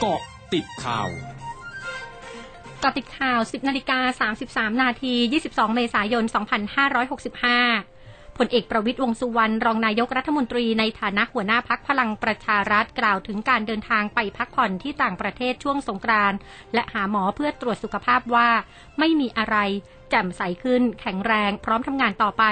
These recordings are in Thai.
เกาะติดข่าวกาะติดข่าว 10นาฬิกา33 นาที 22 เมษายน 2565 ผลเอกประวิตยวงสุวรรณรองนายกรัฐมนตรีในฐานะหัวหน้าพักพลังประชารัฐกล่าวถึงการเดินทางไปพักผ่อนที่ต่างประเทศช่วงสงกรานต์และหาหมอเพื่อตรวจสุขภาพว่า ไม่มีอะไรแจ่มใสขึ้น แข็งแรง พร้อมทำงานต่อไป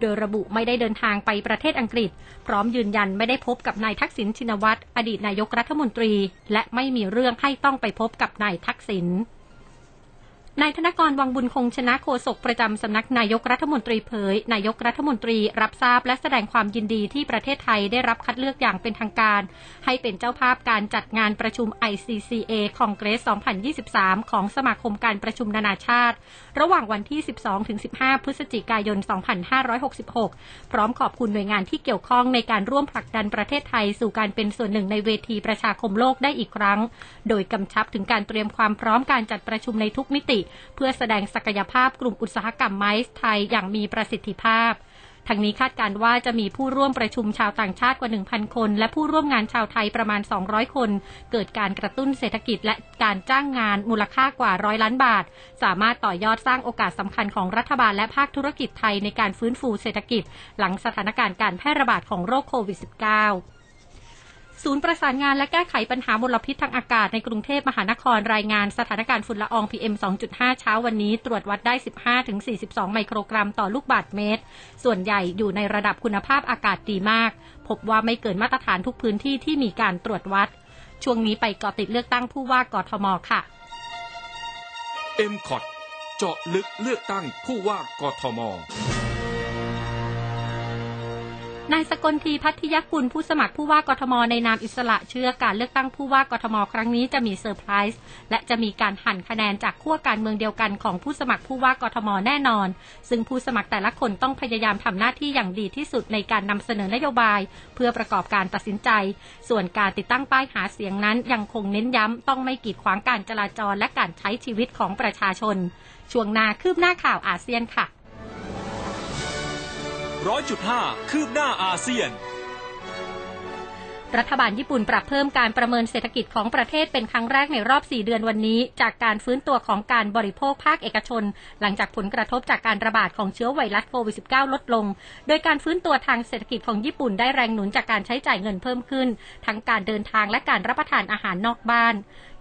โดยระบุไม่ได้เดินทางไปประเทศอังกฤษ พร้อมยืนยันไม่ได้พบกับนายทักษิณชินวัตรอดีตนายกรัฐมนตรี และไม่มีเรื่องให้ต้องไปพบกับนายทักษิณ นายธนกรวังบุญคงชนะโฆษกประจำสำนักนายกรัฐมนตรีเผย นายกรัฐมนตรีรับทราบและแสดงความยินดีที่ประเทศไทยได้รับคัดเลือกอย่างเป็นทางการ ให้เป็นเจ้าภาพการจัดงานประชุม ICCA คองเกรส 2023 ของสมาคมการประชุมนานาชาติ ระหว่างวันที่ 12-15 พฤศจิกายน 2566 พร้อมขอบคุณหน่วยงานที่เกี่ยวข้องในการร่วมผลักดันประเทศไทยสู่การเป็นส่วนหนึ่งในเวทีประชาคมโลกได้อีกครั้ง โดยกำชับถึงการเตรียมความพร้อมการจัดประชุมในทุกมิติเพื่อแสดงศักยภาพกลุ่มอุตสาหกรรมไม้ไทยอย่างมีประสิทธิภาพทั้งนี้คาดการว่าจะมีผู้ร่วมประชุมชาวต่างชาติกว่า 1,000 คน และผู้ร่วมงานชาวไทยประมาณ 200 คน เกิดการกระตุ้นเศรษฐกิจและการจ้างงานมูลค่ากว่าร้อยล้านบาท สามารถต่อยอดสร้างโอกาสสำคัญของรัฐบาลและภาคธุรกิจไทยในการฟื้นฟูเศรษฐกิจ หลังสถานการณ์การแพร่ระบาดของโรคโควิด -19 ศูนย์ประสานงานและแก้ไขปัญหามลพิษทางอากาศในกรุงเทพมหานครรายงานสถานการณ์ฝุ่นละออง PM 2.5 เช้าวันนี้ ตรวจวัดได้ 15-42 ไมโครกรัมต่อลูกบาศก์เมตร ส่วนใหญ่อยู่ในระดับคุณภาพอากาศดีมาก พบว่าไม่เกินมาตรฐานทุกพื้นที่ที่มีการตรวจวัด ช่วงนี้ไปเกาะติดเลือกตั้งผู้ว่ากทมค่ะ m c o t เจาะลึกเลือกตั้งผู้ว่ากทม นายสกลทีพัทยกุลผู้สมัครผู้ว่ากทมในนามอิสระเชื่อการเลือกตั้งผู้ว่ากทมครั้งนี้จะมีเซอร์ไพรส์และจะมีการหั่นคะแนนจากขั้วการเมืองเดียวกันของผู้สมัครผู้ว่ากทมแน่นอน ซึ่งผู้สมัครแต่ละคนต้องพยายามทำหน้าที่อย่างดีที่สุดในการนำเสนอนโยบาย เพื่อประกอบการตัดสินใจ ส่วนการติดตั้งป้ายหาเสียงนั้นยังคงเน้นย้ำต้องไม่กีดขวางการจราจรและการใช้ชีวิตของประชาชน ช่วงนาคืบหน้าข่าวอาเซียนค่ะ ร้อยจุดห้าคืบหน้าอาเซียน รัฐบาลญี่ปุ่นปรับเพิ่มการประเมินเศรษฐกิจของประเทศเป็นครั้งแรกในรอบ 4 เดือนวันนี้ จากการฟื้นตัวของการบริโภคภาคเอกชน หลังจากผลกระทบจากการระบาดของเชื้อไวรัสโควิด -19 ลดลง โดยการฟื้นตัวทางเศรษฐกิจของญี่ปุ่นได้แรงหนุนจากการใช้จ่ายเงินเพิ่มขึ้น ทั้งการเดินทางและการรับประทานอาหารนอกบ้าน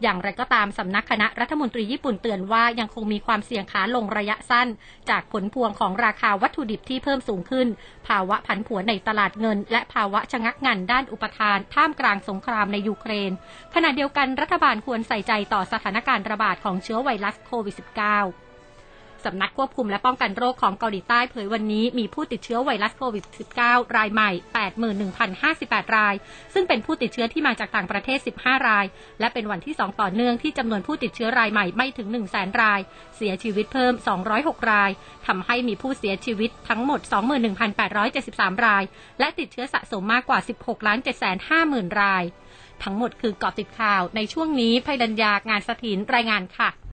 อย่างไรก็ตามสำนักคณะรัฐมนตรีญี่ปุ่นเตือนว่ายังคงมีความเสี่ยงขาลงระยะสั้น จากผลพวงของราคาวัตถุดิบที่เพิ่มสูงขึ้น ภาวะผันผวนในตลาดเงิน และภาวะชะงักงันด้านอุปทานท่ามกลางสงครามในยูเครน ขณะเดียวกันรัฐบาลควรใส่ใจต่อสถานการณ์ระบาดของเชื้อไวรัสโควิด -19 สำนักควบคุมและป้องกันโรคของเกาหลีใต้เผยวันนี้มีผู้ติดเชื้อไวรัสโควิด -19 รายใหม่ 81,058 ราย ซึ่งเป็นผู้ติดเชื้อที่มาจากต่างประเทศ 15 ราย และเป็นวันที่ 2 ต่อเนื่องที่จำนวนผู้ติดเชื้อรายใหม่ไม่ถึง 100,000 ราย เสียชีวิตเพิ่ม 206 รายทำให้มีผู้เสียชีวิตทั้งหมด 21,873 ราย และติดเชื้อสะสมมากกว่า 16 750,000 ราย ทั้งหมดคือเกาะติดข่าวในช่วงนี้ภัยดัญญางานสถินรายงานค่ะ